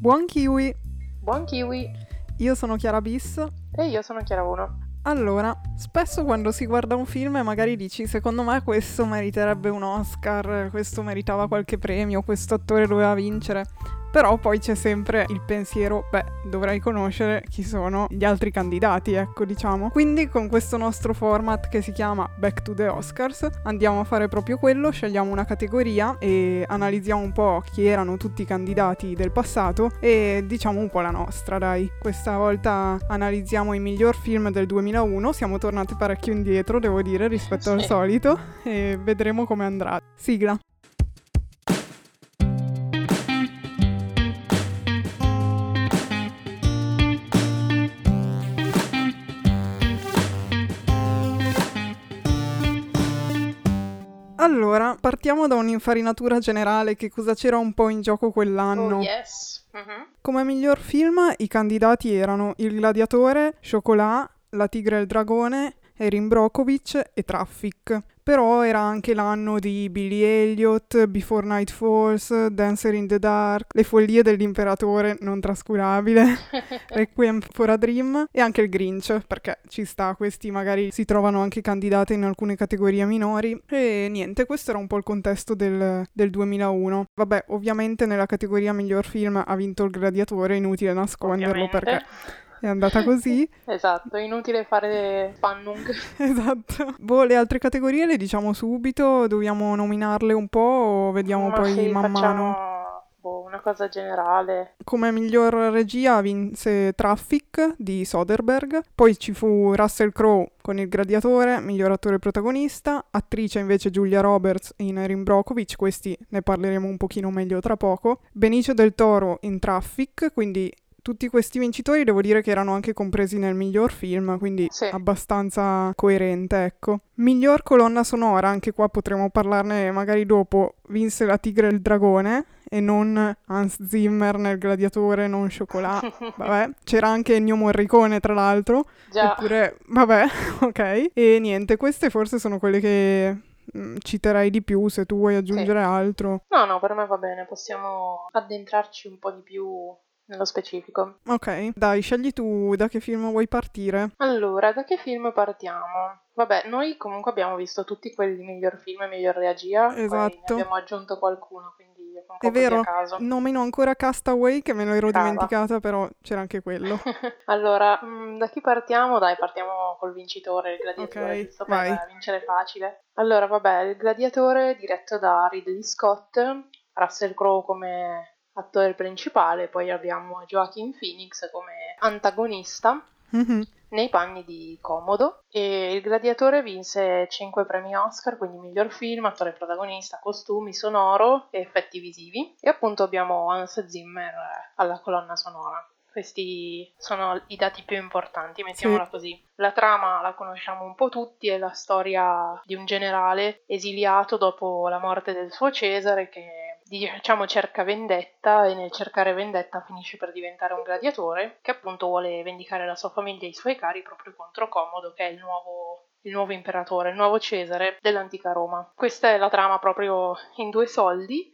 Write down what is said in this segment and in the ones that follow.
Buon kiwi! Buon kiwi! Io sono Chiara Bis. E io sono Chiara 1. Allora, spesso quando si guarda un film magari dici secondo me questo meriterebbe un Oscar, questo meritava qualche premio, questo attore doveva vincere. Però poi c'è sempre il pensiero, beh, dovrei conoscere chi sono gli altri candidati, ecco, diciamo. Quindi con questo nostro format che si chiama Back to the Oscars andiamo a fare proprio quello, scegliamo una categoria e analizziamo un po' chi erano tutti i candidati del passato e diciamo un po' la nostra, dai. Questa volta analizziamo i miglior film del 2001, siamo tornati parecchio indietro, devo dire, rispetto al solito e vedremo come andrà. Sigla. Allora, partiamo da un'infarinatura generale che cosa c'era un po' in gioco quell'anno. Oh, yes. Uh-huh. Come miglior film i candidati erano Il Gladiatore, Chocolat, La Tigre e il Dragone, Erin Brockovich e Traffic però era anche l'anno di Billy Elliot, Before Night Falls, Dancer in the Dark, Le follie dell'imperatore non trascurabile, Requiem for a Dream e anche il Grinch, perché ci sta, questi magari si trovano anche candidati in alcune categorie minori e niente, questo era un po' il contesto del, del 2001. Vabbè, ovviamente nella categoria miglior film ha vinto il Gladiatore, inutile nasconderlo ovviamente. perché è andata così. esatto, inutile fare spannung. esatto. Boh, le altre categorie le diciamo subito, dobbiamo nominarle un po' o vediamo Ma poi sì, man facciamo... mano? Boh, una cosa generale. Come miglior regia vinse Traffic di Soderbergh, poi ci fu Russell Crowe con Il Gladiatore, miglior attore protagonista, attrice invece Giulia Roberts in Erin Brockovich, questi ne parleremo un pochino meglio tra poco, Benicio del Toro in Traffic, quindi tutti questi vincitori devo dire che erano anche compresi nel miglior film, quindi sì. abbastanza coerente, ecco. Miglior colonna sonora, anche qua potremo parlarne magari dopo, vinse La Tigre e il Dragone e non Hans Zimmer nel Gladiatore, non Chocolat. Vabbè, c'era anche Ennio Morricone tra l'altro. Già. Eppure, vabbè, ok. E niente, queste forse sono quelle che mm, citerei di più se tu vuoi aggiungere sì. altro. No, no, per me va bene, possiamo addentrarci un po' di più nello specifico. Ok, dai, scegli tu da che film vuoi partire. Allora, da che film partiamo? Vabbè, noi comunque abbiamo visto tutti quelli miglior film e miglior regia. Esatto. abbiamo aggiunto qualcuno, quindi un po' È vero, nomino ancora Castaway che me lo ero Brava. dimenticata, però c'era anche quello. allora, mh, da chi partiamo? Dai, partiamo col vincitore, il gladiatore, Ok, giusto vai. per vincere facile. Allora, vabbè, il gladiatore diretto da Ridley Scott, Russell Crowe come attore principale, poi abbiamo Joaquin Phoenix come antagonista Mhm. nei panni di Comodo e il gladiatore vinse 5 premi Oscar, quindi miglior film, attore protagonista, costumi, sonoro e effetti visivi e appunto abbiamo Hans Zimmer alla colonna sonora. Questi sono i dati più importanti, mettiamola Sì. così. La trama la conosciamo un po' tutti, è la storia di un generale esiliato dopo la morte del suo Cesare che diciamo cerca vendetta e nel cercare vendetta finisce per diventare un gladiatore che appunto vuole vendicare la sua famiglia e i suoi cari proprio contro Comodo che è il nuovo il nuovo imperatore, il nuovo Cesare dell'antica Roma. Questa è la trama proprio in due soldi.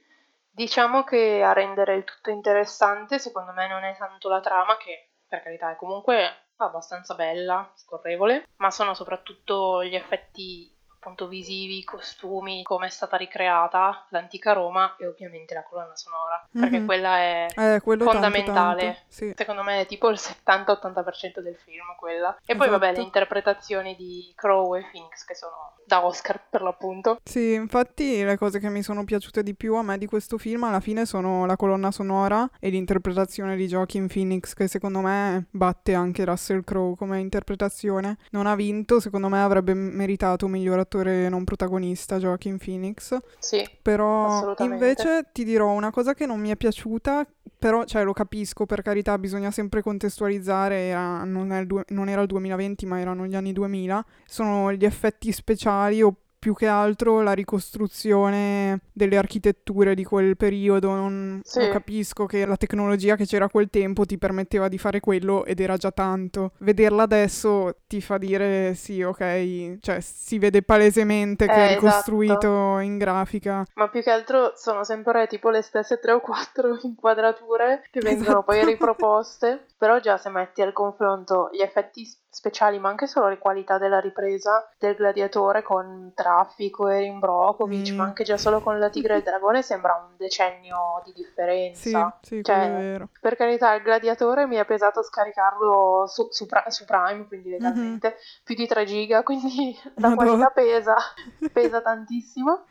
Diciamo che a rendere il tutto interessante, secondo me, non è tanto la trama, che per carità è comunque abbastanza bella, scorrevole, ma sono soprattutto gli effetti appunto visivi, costumi, come è stata ricreata l'antica Roma e ovviamente la colonna sonora, perché Mhm. quella è Eh, quello tanto, fondamentale. tanto, Sì. Secondo me è tipo il 70-80% del film quella. E poi vabbè Esatto. le interpretazioni di Crow e Phoenix che sono da Oscar per l'appunto. Sì, infatti le cose che mi sono piaciute di più a me di questo film alla fine sono la colonna sonora e l'interpretazione di Joaquin Phoenix che secondo me batte anche Russell Crowe come interpretazione. Non ha vinto, secondo me avrebbe meritato un miglior attore non protagonista Joaquin Phoenix, Sì, però invece ti dirò una cosa che non mi è piaciuta, però cioè lo capisco per carità, bisogna sempre contestualizzare, era- non, è il due- non era il 2020 ma erano gli anni 2000, sono gli effetti speciali o più che altro la ricostruzione delle architetture di quel periodo. Non, Sì. non capisco che la tecnologia che c'era a quel tempo ti permetteva di fare quello ed era già tanto. Vederla adesso ti fa dire sì, ok, cioè si vede palesemente che Eh, è esatto. ricostruito in grafica. Ma più che altro sono sempre tipo le stesse tre o quattro inquadrature che vengono Esatto. poi riproposte. Però già se metti al confronto gli effetti speciali, ma anche solo le qualità della ripresa del gladiatore con traffico e Brockovich, Mm. ma anche già solo con la tigre e il dragone sembra un decennio di Sì, differenza. sì, Cioè, quello è vero. Per carità, il gladiatore mi è pesato scaricarlo su, su su Prime, quindi legalmente, più di 3 giga, quindi la Madonna. qualità pesa, pesa tantissimo.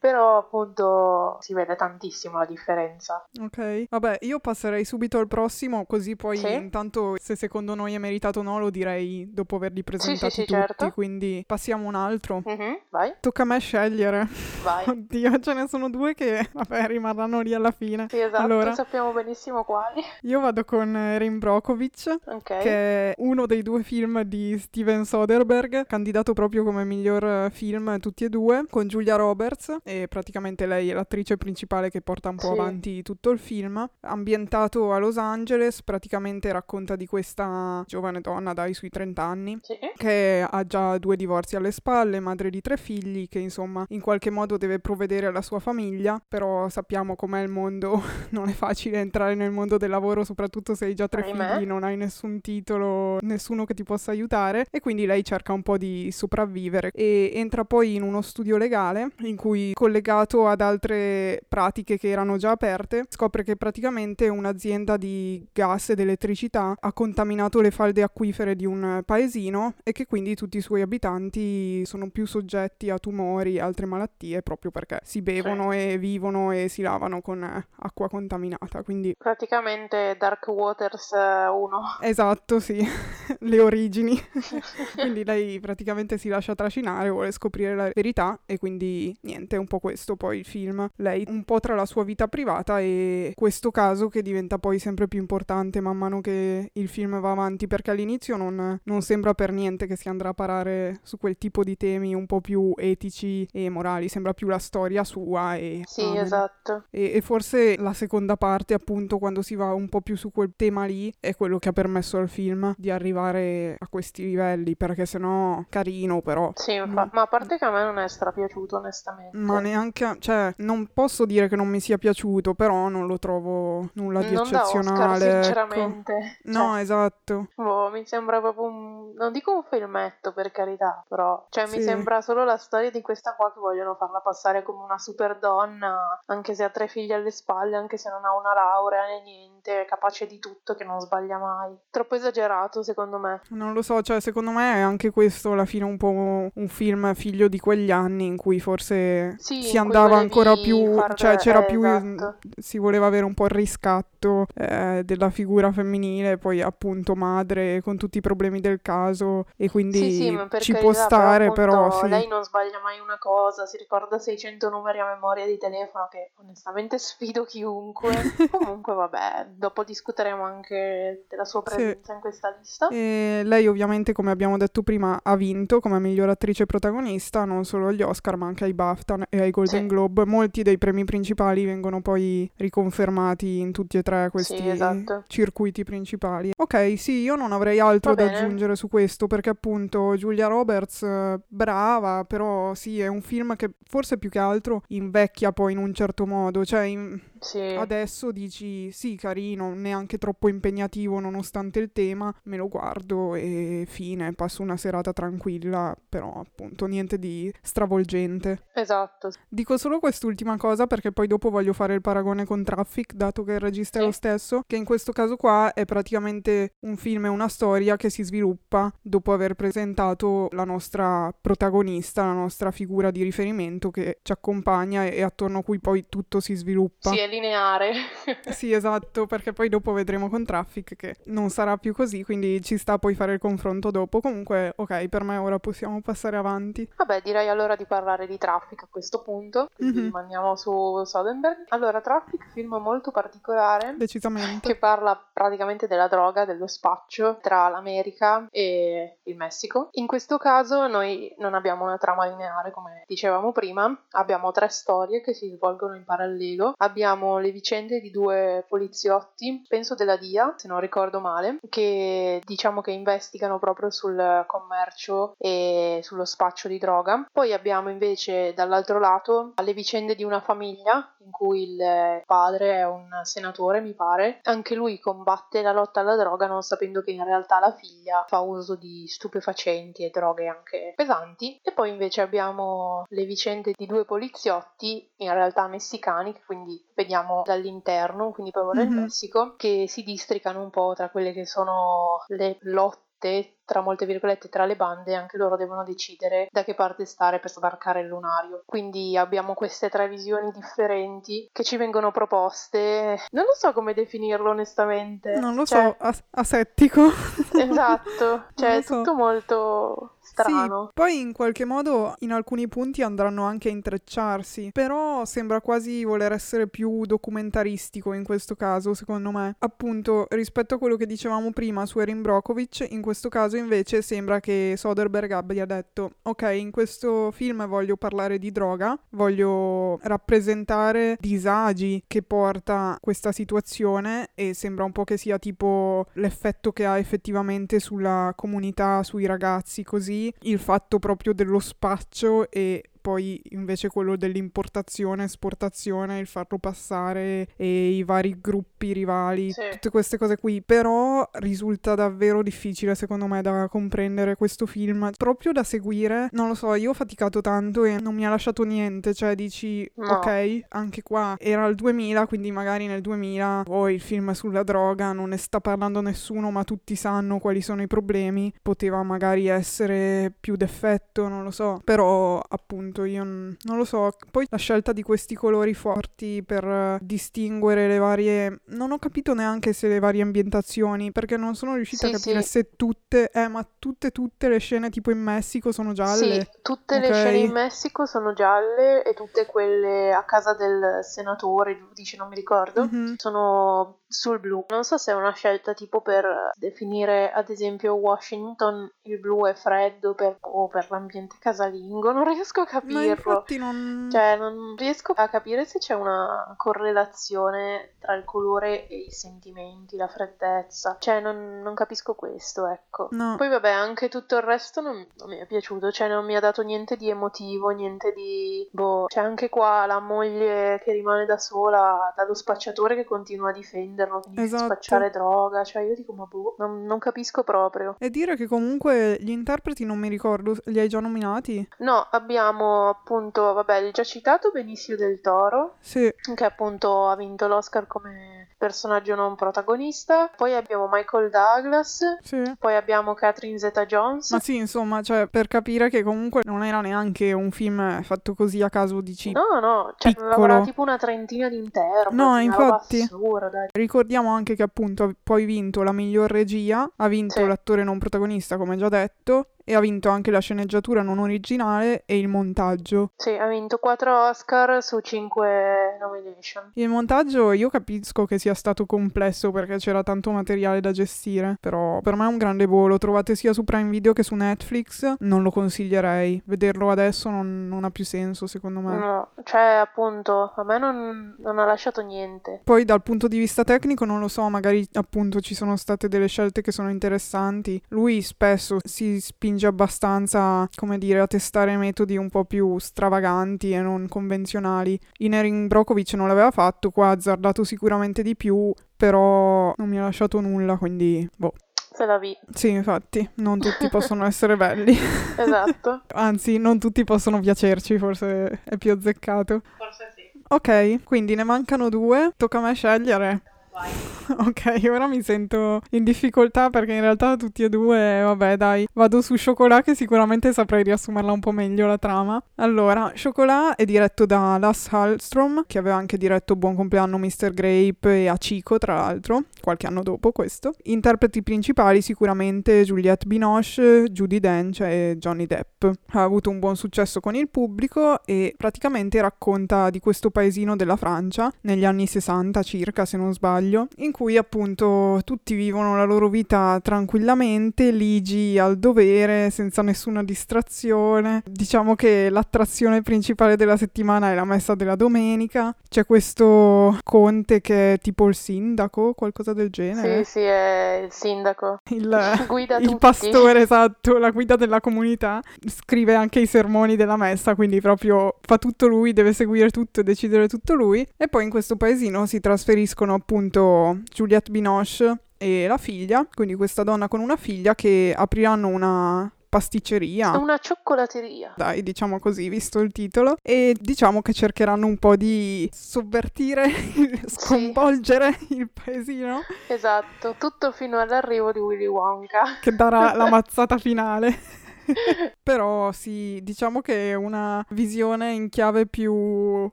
Però appunto si vede tantissimo la differenza. Ok, vabbè, io passerei subito al prossimo, così poi Sì. intanto se secondo noi è meritato o no lo direi dopo averli presentati sì, tutti, certo. quindi passiamo un altro. Mhm, Vai, Tocca a me scegliere. vai. Oddio, ce ne sono due che, vabbè, rimarranno lì alla fine. Sì, esatto, Allora. sappiamo benissimo quali. Io vado con Erin Brockovich, Ok. che è uno dei due film di Steven Soderbergh, candidato proprio come miglior eh, film tutti e due, con Julia Roberts, e praticamente lei è l'attrice principale che porta un po' Sì. avanti tutto il film. Ambientato a Los Angeles, praticamente racconta di questa giovane donna dai sui 30 anni, Sì. che ha già due divorzi alle spalle, madre di tre figli, che insomma in qualche modo deve provvedere alla sua famiglia, però sappiamo com'è il mondo, non è facile entrare nel mondo del lavoro, soprattutto se hai già tre Ahimè. figli, non hai nessun titolo, nessuno che ti possa aiutare e quindi lei cerca un po' di sopravvivere e entra poi in uno studio legale in cui collegato ad altre pratiche che erano già aperte, scopre che praticamente un'azienda di gas ed elettricità ha contaminato le falde acquifere di un paesino e che quindi tutti i suoi abitanti sono più soggetti a tumori e altre malattie proprio perché si bevono e vivono e si lavano con eh, acqua contaminata. Quindi Praticamente Dark Waters 1. Esatto, sì, le origini. quindi lei praticamente si lascia trascinare, vuole scoprire la verità e quindi niente, un po' questo poi il film. Lei un po' tra la sua vita privata e questo caso che diventa poi sempre più importante man mano che il film va avanti, perché all'inizio non, non sembra per niente che si andrà a parare su quel tipo di temi un po' più etici e morali, sembra più la storia sua e... Sì, amen. esatto. E, e forse la seconda parte, appunto, quando si va un po' più su quel tema lì, è quello che ha permesso al film di arrivare a questi livelli, perché sennò carino, però. Sì, infa- Mm. ma a parte che a me non è strapiaciuto onestamente. Ma neanche, cioè, non posso dire che non mi sia piaciuto, però non lo trovo nulla di non da Oscar, eccezionale. ecco. sinceramente. No, Cioè, esatto. boh, mi sembra proprio un... non dico un filmetto per carità, però... Cioè, mi Sì. sembra solo la storia di questa qua che vogliono farla passare come una super donna, anche se ha tre figli alle spalle, anche se non ha una laurea né niente, è capace di tutto, che non sbaglia mai. Troppo esagerato, secondo me. Non lo so, cioè, secondo me è anche questo alla fine un po' un film figlio di quegli anni in cui forse Sì, si andava ancora più, far- cioè c'era eh, più, esatto. si voleva avere un po' il riscatto eh, della figura femminile, poi appunto madre con tutti i problemi del caso e quindi Sì, sì, ci carità, può stare, però, appunto, sì. lei non sbaglia mai una cosa, si ricorda 600 numeri a memoria di telefono che onestamente sfido chiunque. Comunque vabbè, dopo discuteremo anche della sua presenza in questa lista. E lei ovviamente, come abbiamo detto prima, ha vinto come miglior attrice protagonista, non solo agli Oscar, ma anche ai BAFTA e ai Golden Sì. Globe. Molti dei premi principali vengono poi riconfermati in tutti e tre questi Sì, esatto. circuiti principali. Ok, sì, io non avrei altro da aggiungere su questo, perché appunto Giulia Roberts, eh, brava, però sì, è un film che forse più che altro invecchia poi in un certo modo, cioè in- Sì. Adesso dici sì, carino, neanche troppo impegnativo nonostante il tema, me lo guardo e fine, passo una serata tranquilla, però appunto niente di stravolgente. Esatto. Dico solo quest'ultima cosa perché poi dopo voglio fare il paragone con Traffic, dato che il regista è Sì. lo stesso, che in questo caso qua è praticamente un film e una storia che si sviluppa dopo aver presentato la nostra protagonista, la nostra figura di riferimento che ci accompagna e attorno a cui poi tutto si sviluppa. Sì, è lineare. sì, esatto, perché poi dopo vedremo con Traffic che non sarà più così, quindi ci sta poi fare il confronto dopo. Comunque, ok, per me ora possiamo passare avanti. Vabbè, direi allora di parlare di Traffic a questo punto, mm-hmm. andiamo su Soderbergh. Allora, Traffic, film molto particolare. Decisamente. Che parla praticamente della droga, dello spaccio tra l'America e il Messico. In questo caso noi non abbiamo una trama lineare, come dicevamo prima, abbiamo tre storie che si svolgono in parallelo. Abbiamo le vicende di due poliziotti, penso della DIA, se non ricordo male, che diciamo che investigano proprio sul commercio e sullo spaccio di droga. Poi abbiamo invece dall'altro lato le vicende di una famiglia in cui il padre è un senatore, mi pare. Anche lui combatte la lotta alla droga non sapendo che in realtà la figlia fa uso di stupefacenti e droghe anche pesanti. E poi invece abbiamo le vicende di due poliziotti, in realtà messicani, quindi vediamo dall'interno, quindi proprio nel mm-hmm. Messico, che si districano un po' tra quelle che sono le lotte tra molte virgolette tra le bande anche loro devono decidere da che parte stare per sbarcare il lunario. Quindi abbiamo queste tre visioni differenti che ci vengono proposte. Non lo so come definirlo onestamente. Non lo cioè... so, as- asettico. esatto, cioè è so. tutto molto strano. Sì, poi in qualche modo in alcuni punti andranno anche a intrecciarsi, però sembra quasi voler essere più documentaristico in questo caso, secondo me. Appunto, rispetto a quello che dicevamo prima su Erin Brokovich, in questo caso invece sembra che Soderbergh abbia detto ok in questo film voglio parlare di droga, voglio rappresentare disagi che porta questa situazione e sembra un po' che sia tipo l'effetto che ha effettivamente sulla comunità, sui ragazzi così, il fatto proprio dello spaccio e poi invece quello dell'importazione, esportazione, il farlo passare e i vari gruppi rivali, sì. tutte queste cose qui. Però risulta davvero difficile secondo me da comprendere questo film, proprio da seguire. Non lo so, io ho faticato tanto e non mi ha lasciato niente, cioè dici no. ok, anche qua era il 2000, quindi magari nel 2000 poi oh, il film è sulla droga, non ne sta parlando nessuno, ma tutti sanno quali sono i problemi. Poteva magari essere più d'effetto, non lo so, però appunto appunto, io non lo so. Poi la scelta di questi colori forti per uh, distinguere le varie... Non ho capito neanche se le varie ambientazioni, perché non sono riuscita sì, a capire sì. se tutte... Eh, ma tutte, tutte le scene tipo in Messico sono gialle? Sì, tutte okay. le scene in Messico sono gialle e tutte quelle a casa del senatore, giudice, non mi ricordo, mm-hmm. sono sul blu. Non so se è una scelta tipo per definire ad esempio Washington il blu è freddo per, o per l'ambiente casalingo, non riesco a capirlo. Non... Cioè, non riesco a capire se c'è una correlazione tra il colore e i sentimenti, la freddezza. Cioè, non, non capisco questo, ecco. No. Poi vabbè, anche tutto il resto non, non, mi è piaciuto, cioè non mi ha dato niente di emotivo, niente di... Boh, c'è anche qua la moglie che rimane da sola dallo spacciatore che continua a difendere prenderlo, quindi esatto. spacciare droga, cioè io dico ma boh, non, non, capisco proprio. E dire che comunque gli interpreti non mi ricordo, li hai già nominati? No, abbiamo appunto, vabbè, il già citato Benicio del Toro, sì. che appunto ha vinto l'Oscar come personaggio non protagonista, poi abbiamo Michael Douglas, sì. poi abbiamo Catherine Zeta-Jones. Ma sì, insomma, cioè per capire che comunque non era neanche un film fatto così a caso dici No, no, cioè aveva tipo una trentina di interpreti, No, infatti. Assurda, ricordiamo anche che appunto ha poi vinto la miglior regia, ha vinto sì. l'attore non protagonista come già detto e ha vinto anche la sceneggiatura non originale e il montaggio. Sì, ha vinto 4 Oscar su 5 nomination. Il montaggio io capisco che sia stato complesso perché c'era tanto materiale da gestire, però per me è un grande volo, lo trovate sia su Prime Video che su Netflix, non lo consiglierei, vederlo adesso non, non ha più senso secondo me. No, cioè appunto a me non, non ha lasciato niente. Poi dal punto di vista tecnico non lo so, magari appunto ci sono state delle scelte che sono interessanti, lui spesso si spinge abbastanza, come dire, a testare metodi un po' più stravaganti e non convenzionali. In Erin Brokovic non l'aveva fatto, qua ha azzardato sicuramente di più, però non mi ha lasciato nulla, quindi boh. Se la vi. Sì, infatti, non tutti possono essere belli. esatto. Anzi, non tutti possono piacerci, forse è più azzeccato. Forse sì. Ok, quindi ne mancano due, tocca a me scegliere. ok, ora mi sento in difficoltà perché in realtà tutti e due, vabbè dai, vado su Chocolat che sicuramente saprei riassumerla un po' meglio la trama. Allora, Chocolat è diretto da Lass Hallström, che aveva anche diretto Buon compleanno Mr. Grape e Achico, tra l'altro, qualche anno dopo questo. Interpreti principali sicuramente Juliette Binoche, Judy Dench e Johnny Depp. Ha avuto un buon successo con il pubblico e praticamente racconta di questo paesino della Francia negli anni 60 circa, se non sbaglio, in cui appunto tutti vivono la loro vita tranquillamente, ligi al dovere, senza nessuna distrazione. Diciamo che l'attrazione principale della settimana è la messa della domenica. C'è questo conte che è tipo il sindaco, qualcosa del genere. Sì, sì, è il sindaco. Il, Guida il tutti. pastore, esatto, la guida della comunità. Scrive anche i sermoni della messa, quindi proprio fa tutto lui, deve seguire tutto e decidere tutto lui. E poi in questo paesino si trasferiscono appunto Juliette Binoche e la figlia, quindi questa donna con una figlia che apriranno una pasticceria. Una cioccolateria. Dai, diciamo così, visto il titolo. E diciamo che cercheranno un po' di sovvertire, sconvolgere il paesino, Esatto, tutto fino all'arrivo di Willy Wonka. che darà la mazzata finale. Però sì, diciamo che è una visione in chiave più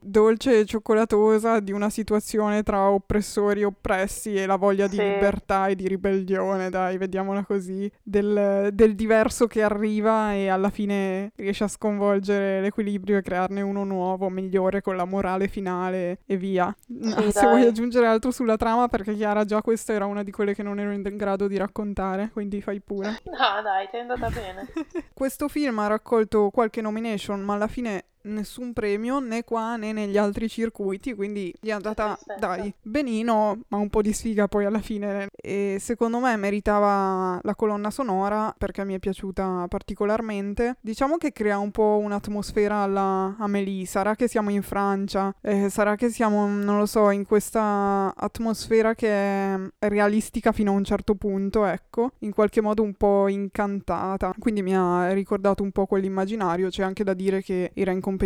dolce e cioccolatosa di una situazione tra oppressori e oppressi e la voglia di Sì. libertà e di ribellione, dai, vediamola così, del, del diverso che arriva e alla fine riesce a sconvolgere l'equilibrio e crearne uno nuovo, migliore, con la morale finale e via. Se dai. vuoi aggiungere altro sulla trama, perché Chiara già questa era una di quelle che non ero in grado di raccontare, quindi fai pure. No, dai, ti è andata bene. Questo film ha raccolto qualche nomination, ma alla fine nessun premio né qua né negli altri circuiti, quindi gli è andata, tristezza. dai, benino, ma un po' di sfiga poi alla fine. E secondo me meritava la colonna sonora perché mi è piaciuta particolarmente. Diciamo che crea un po' un'atmosfera alla Amélie, sarà che siamo in Francia, eh, sarà che siamo, non lo so, in questa atmosfera che è realistica fino a un certo punto, ecco, in qualche modo un po' incantata. Quindi mi ha ricordato un po' quell'immaginario, c'è anche da dire che era in competizione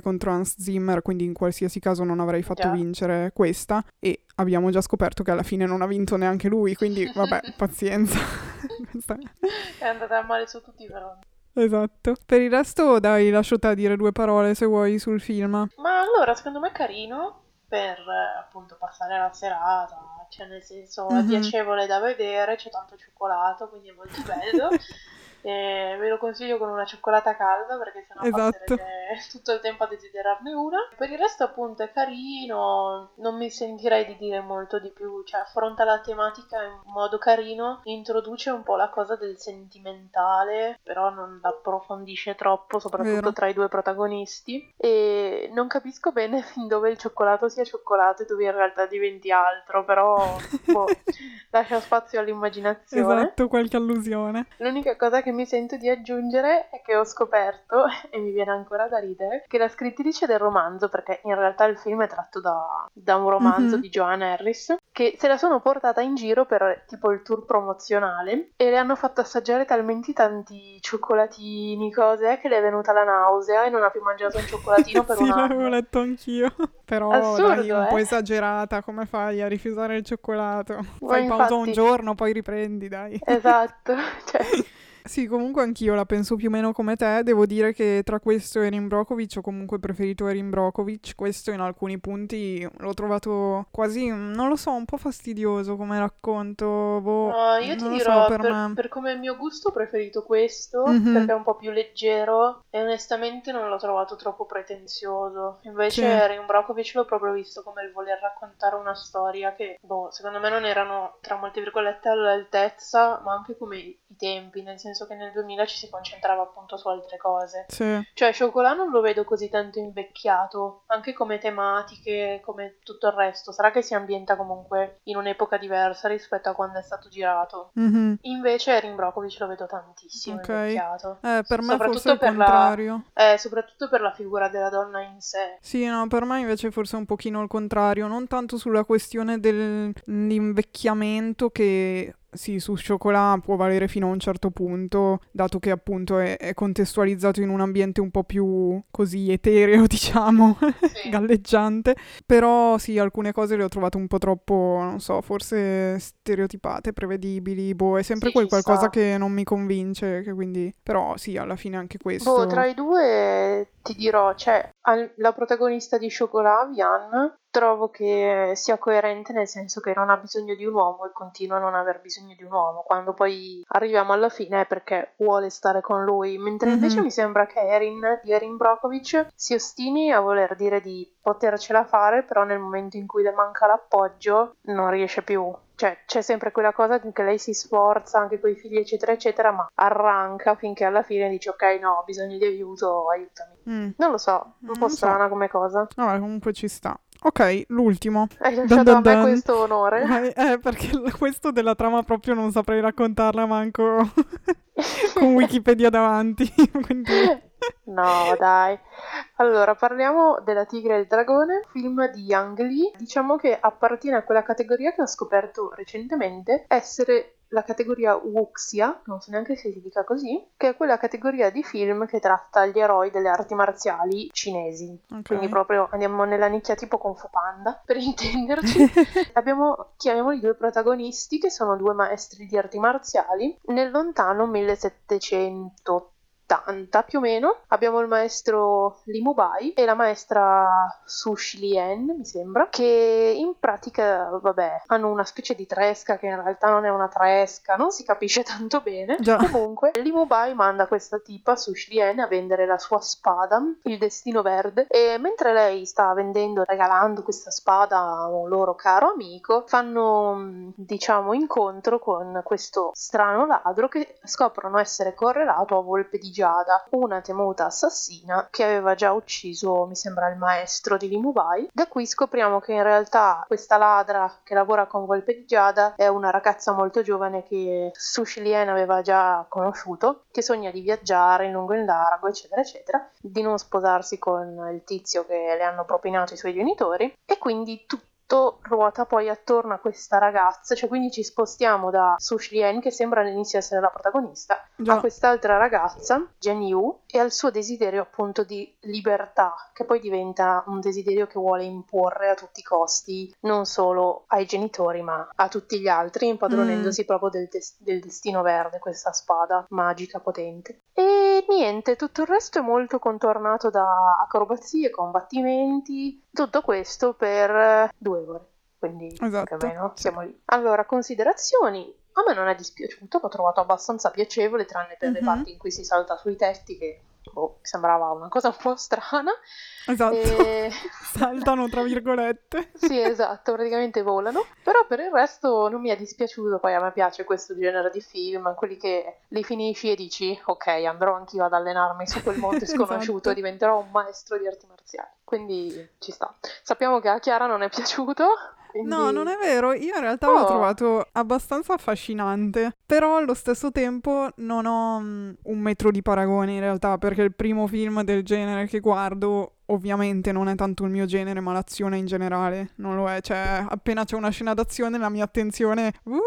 contro Hans Zimmer, quindi in qualsiasi caso non avrei fatto Già. vincere questa e abbiamo già scoperto che alla fine non ha vinto neanche lui, quindi vabbè, pazienza. È andata male su tutti i fronti. Esatto. Per il resto dai, lascio te dire due parole se vuoi sul film. Ma allora, secondo me è carino per appunto passare la serata, cioè nel senso è Mhm. piacevole da vedere, c'è tanto cioccolato, quindi è molto bello. E ve lo consiglio con una cioccolata calda perché sennò Esatto. tutto il tempo a desiderarne una. Per il resto appunto è carino, non mi sentirei di dire molto di più, cioè affronta la tematica in modo carino, introduce un po' la cosa del sentimentale, però non l'approfondisce troppo, soprattutto Vero. tra i due protagonisti. E non capisco bene fin dove il cioccolato sia cioccolato e dove in realtà diventi altro, però boh, lascia spazio all'immaginazione. Esatto, qualche allusione. L'unica cosa che mi sento di aggiungere è che ho scoperto, e mi viene ancora da ridere, che la scrittrice del romanzo, perché in realtà il film è tratto da, da un romanzo Mhm. di Joanna Harris, che se la sono portata in giro per tipo il tour promozionale e le hanno fatto assaggiare talmente tanti cioccolatini, cose, che le è venuta la nausea e non ha più mangiato un cioccolatino per sì, un l'avevo anno. letto anch'io. Però Assurdo, dai, un eh? po' esagerata, come fai a rifiutare il cioccolato? Ma Fai pausa un infatti- giorno, poi riprendi, dai. Esatto, cioè, Sì, comunque anch'io la penso più o meno come te. Devo dire che tra questo e Erin Brockovich ho comunque preferito Erin Brockovich. Questo in alcuni punti l'ho trovato quasi, non lo so, un po' fastidioso come racconto. Boh, No, io ti dirò, so, per, per, per come il mio gusto ho preferito questo, Mhm. perché è un po' più leggero e onestamente non l'ho trovato troppo pretenzioso. Invece Sì. Erin Brockovich l'ho proprio visto come il voler raccontare una storia che, boh, secondo me non erano, tra molte virgolette, all'altezza, ma anche come i tempi, nel senso che nel 2000 ci si concentrava appunto su altre cose. Sì. Cioè, Chocolat non lo vedo così tanto invecchiato, anche come tematiche, come tutto il resto. Sarà che si ambienta comunque in un'epoca diversa rispetto a quando è stato girato. Mhm. Invece Erin Brockovich lo vedo tantissimo Ok. invecchiato. Eh, per me Soprattutto forse è il per la- contrario. Eh, soprattutto per la figura della donna in sé. Sì, no, per me invece forse è un pochino il contrario, non tanto sulla questione dell'invecchiamento che sì, su Chocolat può valere fino a un certo punto, dato che appunto è, è contestualizzato in un ambiente un po' più così etereo, diciamo, sì. galleggiante. Però sì, alcune cose le ho trovate un po' troppo, non so, forse stereotipate, prevedibili. Boh, è sempre sì, quel qualcosa che non mi convince, che quindi... Però sì, alla fine anche questo... Boh, tra i due ti dirò, cioè, la protagonista di Chocolat, Vian, trovo che sia coerente nel senso che non ha bisogno di un uomo e continua a non aver bisogno di un uomo. Quando poi arriviamo alla fine è perché vuole stare con lui, mentre mm-hmm. invece mi sembra che Erin di Erin Brokovich si ostini a voler dire di potercela fare, però nel momento in cui le manca l'appoggio non riesce più cioè c'è sempre quella cosa che lei si sforza anche con i figli eccetera eccetera ma arranca finché alla fine dice ok no ho bisogno di aiuto aiutami mm. non lo so un po' strana so. come cosa no comunque ci sta Ok, l'ultimo. Hai lasciato dun, dun, dun. a me questo onore. Eh, perché questo della trama proprio non saprei raccontarla manco con Wikipedia davanti. Quindi... No, dai. Allora, parliamo della Tigre e il Dragone, film di Yang Lee. Diciamo che appartiene a quella categoria che ho scoperto recentemente essere la categoria Wuxia, non so neanche se si dica così, che è quella categoria di film che tratta gli eroi delle arti marziali cinesi. Okay. Quindi proprio andiamo nella nicchia tipo Kung Fu Panda, per intenderci. Abbiamo, chiamiamoli due protagonisti che sono due maestri di arti marziali nel lontano 1780 80 più o meno. Abbiamo il maestro Limubai e la maestra Sushi Lien, mi sembra, che in pratica, vabbè, hanno una specie di tresca che in realtà non è una tresca, non si capisce tanto bene. Già. Comunque, Limubai manda questa tipa, Sushi Lien, a vendere la sua spada, il destino verde, e mentre lei sta vendendo, regalando questa spada a un loro caro amico, fanno, diciamo, incontro con questo strano ladro che scoprono essere correlato a Volpe di Giada, una temuta assassina che aveva già ucciso, mi sembra, il maestro di Limubai. Da qui scopriamo che in realtà questa ladra che lavora con Volpe di Giada è una ragazza molto giovane che Sushi Lien aveva già conosciuto, che sogna di viaggiare in lungo e in largo, eccetera, eccetera, di non sposarsi con il tizio che le hanno propinato i suoi genitori e quindi tutto tutto ruota poi attorno a questa ragazza, cioè quindi ci spostiamo da Su Shirien, che sembra all'inizio essere la protagonista, Già. a quest'altra ragazza, Jen Yu, e al suo desiderio appunto di libertà, che poi diventa un desiderio che vuole imporre a tutti i costi, non solo ai genitori, ma a tutti gli altri, impadronendosi mm. proprio del, des- del destino verde, questa spada magica potente. E niente, tutto il resto è molto contornato da acrobazie, combattimenti, tutto questo per due ore. Quindi esatto. più o meno siamo lì. Allora, considerazioni. A me non è dispiaciuto, l'ho trovato abbastanza piacevole, tranne per mm-hmm. le mhm. parti in cui si salta sui tetti che boh, sembrava una cosa un po' strana. Esatto, e... saltano tra virgolette. sì, esatto, praticamente volano. Però per il resto non mi è dispiaciuto, poi a me piace questo genere di film, quelli che li finisci e dici ok, andrò anch'io ad allenarmi su quel monte sconosciuto esatto. e diventerò un maestro di arti marziali. Quindi ci sta. Sappiamo che a Chiara non è piaciuto, quindi... No, non è vero. Io in realtà oh. l'ho trovato abbastanza affascinante. Però allo stesso tempo non ho um, un metro di paragone in realtà, perché il primo film del genere che guardo ovviamente non è tanto il mio genere, ma l'azione in generale non lo è. Cioè, appena c'è una scena d'azione, la mia attenzione. Uh!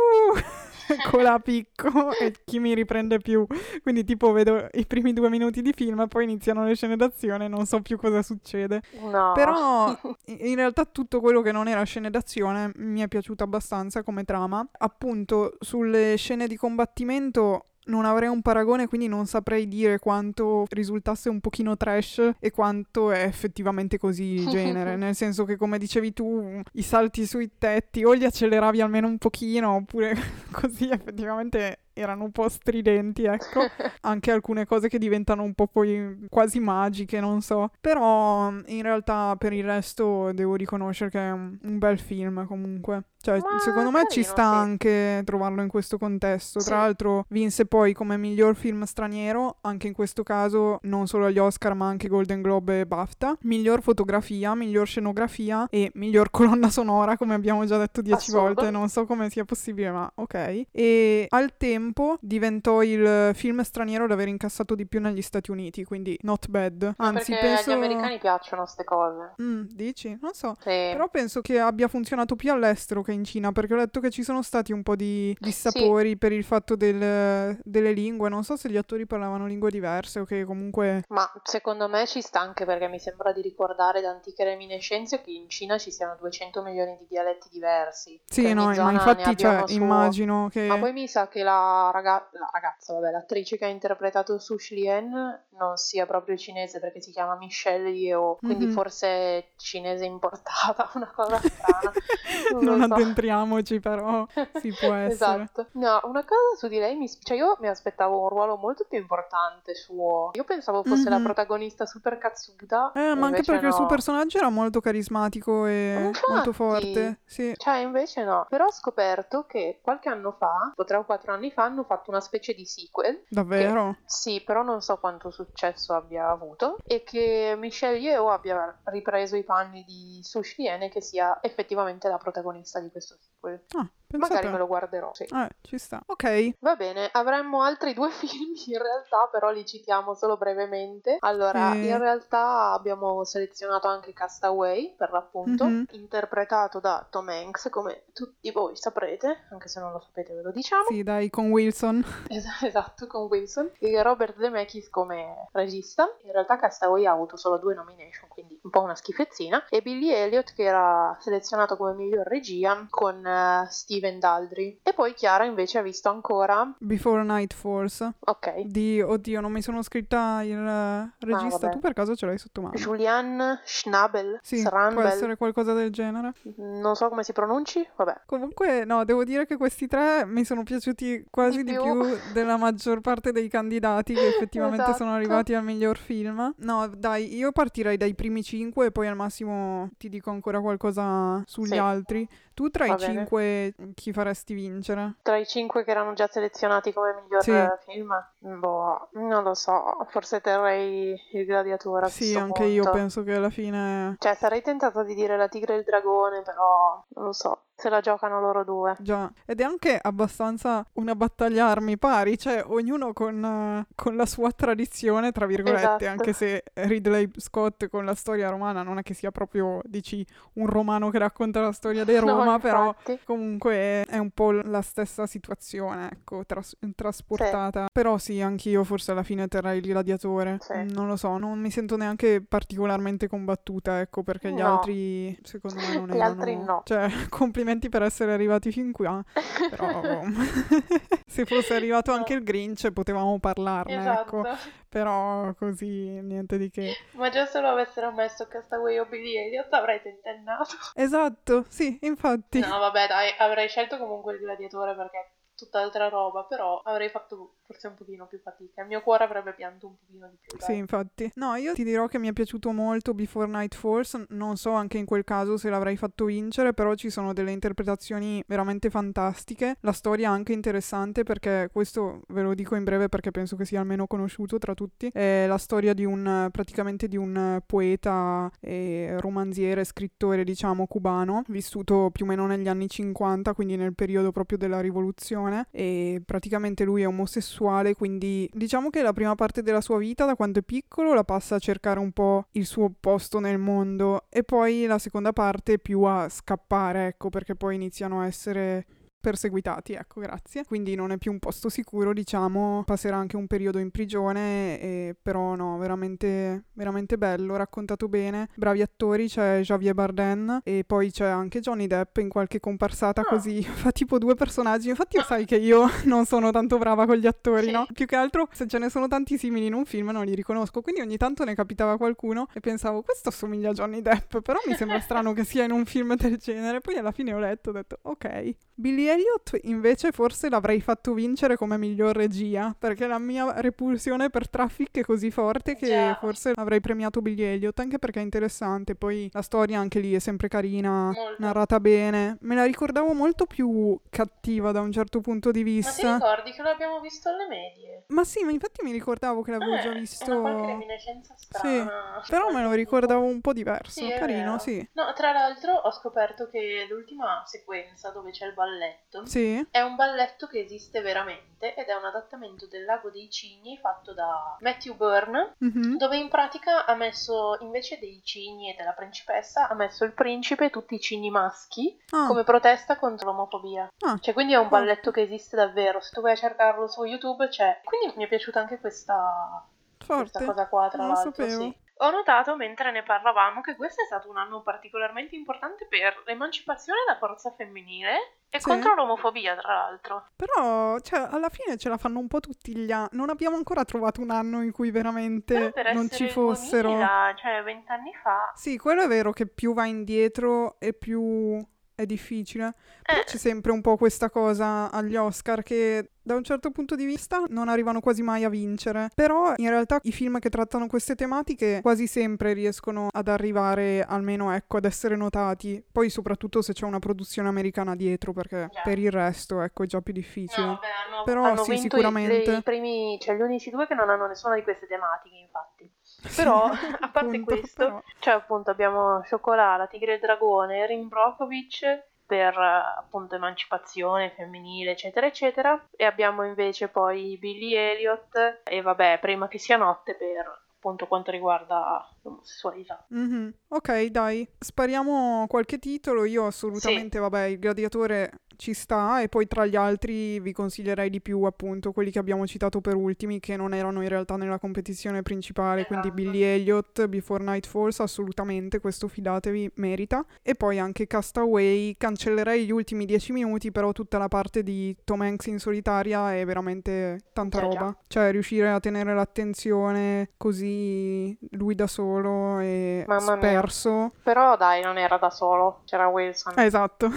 con a picco e chi mi riprende più. Quindi tipo vedo i primi due minuti di film e poi iniziano le scene d'azione e non so più cosa succede. No. Però in realtà tutto quello che non era scene d'azione mi è piaciuto abbastanza come trama. Appunto sulle scene di combattimento non avrei un paragone, quindi non saprei dire quanto risultasse un pochino trash e quanto è effettivamente così il genere. Nel senso che, come dicevi tu, i salti sui tetti o li acceleravi almeno un pochino, oppure così effettivamente erano un po' stridenti, ecco. Anche alcune cose che diventano un po' poi quasi magiche, non so. Però in realtà per il resto devo riconoscere che è un, un bel film comunque. Cioè, Ma secondo me ci sta sì. anche trovarlo in questo contesto. Sì. Tra l'altro vinse poi come miglior film straniero, anche in questo caso non solo agli Oscar ma anche Golden Globe e BAFTA. Miglior fotografia, miglior scenografia e miglior colonna sonora, come abbiamo già detto dieci volte. Non so come sia possibile, ma ok. E al tempo diventò il film straniero ad aver incassato di più negli Stati Uniti, quindi not bad. Anzi, perché penso... agli americani piacciono queste cose. Mm, dici? Non so. Sì. Però penso che abbia funzionato più all'estero che in Cina, perché ho letto che ci sono stati un po' di dissapori per il fatto del- delle lingue. Non so se gli attori parlavano lingue diverse o che comunque... Ma secondo me ci sta anche perché mi sembra di ricordare da antiche reminiscenze che in Cina ci siano 200 milioni di dialetti diversi. Sì, no, ma infatti, cioè, immagino che... Ma poi mi sa che la, raga- la ragazza, vabbè, l'attrice che ha interpretato Su Lien non sia proprio cinese perché si chiama Michelle Yeoh, quindi Mhm. forse cinese importata, una cosa strana. Non non lo so. Addentriamoci, però si può essere. Esatto. No, una cosa su di lei, mi... cioè io mi aspettavo un ruolo molto più importante suo. Io pensavo fosse la Mhm. protagonista super cazzuta. Eh, ma anche perché il suo no. personaggio era molto carismatico e Infatti. molto forte. Sì. Cioè, invece no. Però ho scoperto che qualche anno fa, o tre o quattro anni fa, hanno fatto una specie di sequel. Davvero? Sì, però non so quanto successo abbia avuto. E che Michelle Yeoh abbia ripreso i panni di Su Lien e che sia effettivamente la protagonista di questo sequel. Ah, pensa Magari me lo guarderò. Sì. Eh, ci sta. Ok. Va bene, avremmo altri due film in realtà, però li citiamo solo brevemente. Allora, Eh. in realtà abbiamo selezionato anche Castaway, per l'appunto, Mhm. interpretato da Tom Hanks, come tutti voi saprete, anche se non lo sapete ve lo diciamo. Sì, dai, con Wilson. Es- esatto, con Wilson. E Robert Zemeckis come regista. In realtà Castaway ha avuto solo due nomination, quindi un po' una schifezzina. E Billy Elliot che era selezionato come miglior regia con eh, Steven Daldry. E poi Chiara invece ha visto ancora Before Night Force. Ok. Di oddio, non mi sono scritta il eh, ah, regista, ah, tu per caso ce l'hai sotto mano? Julian Schnabel. Sì, Sranbel. può essere qualcosa del genere. Non so come si pronunci, vabbè. Comunque no, devo dire che questi tre mi sono piaciuti quasi di, di più. più. della maggior parte dei candidati che effettivamente esatto. sono arrivati al miglior film. No, dai, io partirei dai primi cinque e poi al massimo ti dico ancora qualcosa sugli sì. altri. Tu tra Va i cinque chi faresti vincere? Tra i cinque che erano già selezionati come miglior Sì. film, boh, non lo so, forse terrei il gladiatore a Sì, anche io punto. penso che alla fine... Cioè, sarei tentata di dire la tigre e il dragone, però non lo so, se la giocano loro due. Già, ed è anche abbastanza una battaglia armi pari, cioè ognuno con, con la sua tradizione, tra virgolette, Esatto. anche se Ridley Scott con la storia romana non è che sia proprio, dici, un romano che racconta la storia di No, Roma, però infatti. comunque è un po' la stessa situazione, ecco, tras- trasportata. Però sì, anch'io forse alla fine terrei il gladiatore. Sì. Non lo so, non mi sento neanche particolarmente combattuta, ecco, perché gli No. altri secondo me non Gli erano... altri no. Cioè, complimenti per essere arrivati fin qua. Però se fosse arrivato anche il Grinch potevamo parlarne, esatto. ecco. Però così niente di che. Ma già se lo avessero messo Castaway Elliot avrei tentennato. Esatto, sì, infatti. No, vabbè, dai, avrei scelto comunque il gladiatore perché tutt'altra roba, però avrei fatto forse un pochino più fatica. Il mio cuore avrebbe pianto un pochino di più. dai. Sì, infatti. No, io ti dirò che mi è piaciuto molto Before Night Force. Non so anche in quel caso se l'avrei fatto vincere, però ci sono delle interpretazioni veramente fantastiche. La storia anche interessante perché questo ve lo dico in breve perché penso che sia almeno conosciuto tra tutti. È la storia di un praticamente di un poeta e romanziere, scrittore, diciamo, cubano, vissuto più o meno negli anni 50, quindi nel periodo proprio della rivoluzione e praticamente lui è omosessuale, quindi diciamo che la prima parte della sua vita da quando è piccolo la passa a cercare un po' il suo posto nel mondo e poi la seconda parte più a scappare, ecco, perché poi iniziano a essere perseguitati, ecco, grazie. Quindi non è più un posto sicuro, diciamo, passerà anche un periodo in prigione, e, però no, veramente, veramente bello, raccontato bene, bravi attori, c'è Javier Bardem e poi c'è anche Johnny Depp in qualche comparsata Ah. così, fa tipo due personaggi, infatti sai che io non sono tanto brava con gli attori, Sì. no? Più che altro se ce ne sono tanti simili in un film non li riconosco, quindi ogni tanto ne capitava qualcuno e pensavo questo assomiglia a Johnny Depp, però mi sembra strano che sia in un film del genere, poi alla fine ho letto, ho detto ok. Billy Elliot invece forse l'avrei fatto vincere come miglior regia, perché la mia repulsione per Traffic è così forte che Già. forse avrei premiato Billy Elliot, anche perché è interessante, poi la storia anche lì è sempre carina, Molto. narrata bene. Me la ricordavo molto più cattiva da un certo punto di Ma ti vista. ricordi che l'abbiamo visto alle medie? Ma sì, ma infatti mi ricordavo che l'avevo Eh, già Una qualche visto. reminiscenza Sì, strana. però me lo ricordavo un po' diverso. Sì, Carino, vero. sì. No, tra l'altro ho scoperto che l'ultima sequenza dove c'è il balletto balletto Sì? è un balletto che esiste veramente ed è un adattamento del Lago dei Cigni fatto da Matthew Byrne Mhm. dove in pratica ha messo invece dei cigni e della principessa ha messo il principe e tutti i cigni maschi Ah, come protesta contro l'omofobia. ah, Cioè, quindi è un balletto che esiste davvero. Se tu vai a cercarlo su YouTube c'è. Quindi mi è piaciuta anche questa, questa forte. cosa qua, tra Non lo l'altro. sapevo. Sì. Ho notato mentre ne parlavamo che questo è stato un anno particolarmente importante per l'emancipazione della forza femminile e Sì. contro l'omofobia, tra l'altro. Però, cioè, alla fine ce la fanno un po' tutti gli anni. Non abbiamo ancora trovato un anno in cui veramente per non ci fossero. 2000, cioè vent'anni fa. Sì, quello è vero che più va indietro e più è difficile. Però Eh, c'è sempre un po' questa cosa agli Oscar che da un certo punto di vista non arrivano quasi mai a vincere. Però in realtà i film che trattano queste tematiche quasi sempre riescono ad arrivare almeno ecco ad essere notati. Poi soprattutto se c'è una produzione americana dietro perché Già. per il resto ecco è già più difficile. No, vabbè, hanno, Però hanno sì, sicuramente. I, i primi, cioè gli unici due che non hanno nessuna di queste tematiche, infatti. Però, a parte Appunto, questo, però. cioè appunto abbiamo Cioccolà, la Tigre e il Dragone, Erin Brockovich per appunto emancipazione femminile, eccetera, eccetera. E abbiamo invece poi Billy Elliot e vabbè, prima che sia notte per appunto quanto riguarda l'omosessualità. Mhm. Ok, dai, spariamo qualche titolo. Io assolutamente, vabbè, il gladiatore ci sta e poi tra gli altri vi consiglierei di più appunto quelli che abbiamo citato per ultimi che non erano in realtà nella competizione principale, quindi Esatto. Billy Elliot, Before Night Falls, assolutamente, questo fidatevi, merita. E poi anche Castaway, cancellerei gli ultimi dieci minuti, però tutta la parte di Tom Hanks in solitaria è veramente tanta roba. Cioè riuscire a tenere l'attenzione così lui da solo e Mamma mia. sperso. Però dai, non era da solo, c'era Wilson. Eh, esatto.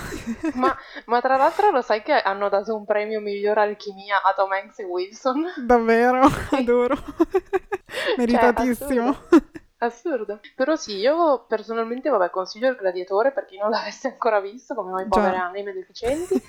Ma, ma tra l'altro lo sai che hanno dato un premio miglior alchimia a Tom Hanks e Wilson? Davvero, adoro. Meritatissimo. assurdo. Assurdo. Però sì, io personalmente, vabbè, consiglio il gladiatore per chi non l'avesse ancora visto, come noi povere anime deficienti.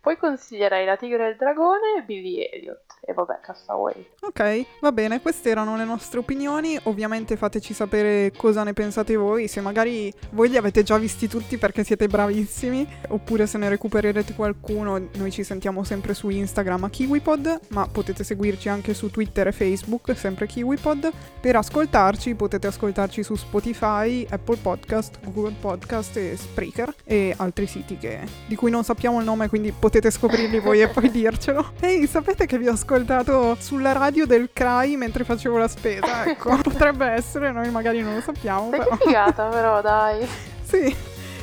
Poi consiglierei La Tigre e il Dragone e Billy Elliot. E vabbè, Castaway. Ok, va bene, queste erano le nostre opinioni. Ovviamente fateci sapere cosa ne pensate voi, se magari voi li avete già visti tutti perché siete bravissimi, oppure se ne recupererete qualcuno, noi ci sentiamo sempre su Instagram a KiwiPod, ma potete seguirci anche su Twitter e Facebook, sempre KiwiPod. Per ascoltarci potete ascoltarci su Spotify, Apple Podcast, Google Podcast e Spreaker e altri siti che- di cui non sappiamo il nome, quindi potete scoprirli voi e poi dircelo. Ehi, sapete che vi ho ascoltato sulla radio del CRAI mentre facevo la spesa? Ecco, potrebbe essere, noi magari non lo sappiamo, Ma però che figata, però, dai. sì.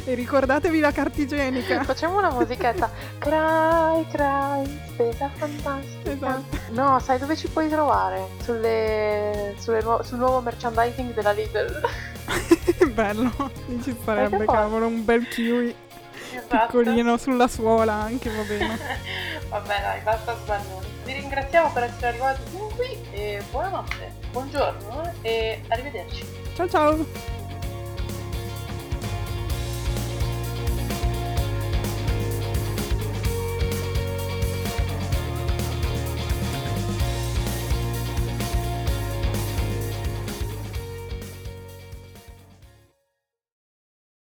E ricordatevi la carta igienica. Facciamo una musichetta. Cry, cry, spesa fantastica. Esatto. No, sai dove ci puoi trovare? Sulle, sulle nuo- sul nuovo merchandising della Lidl. Bello, ci sarebbe cavolo un bel kiwi Esatto. piccolino sulla suola anche, va bene. Vabbè dai, basta sbagliare. Vi ringraziamo per essere arrivati fin qui e buonanotte, buongiorno e arrivederci. Ciao ciao!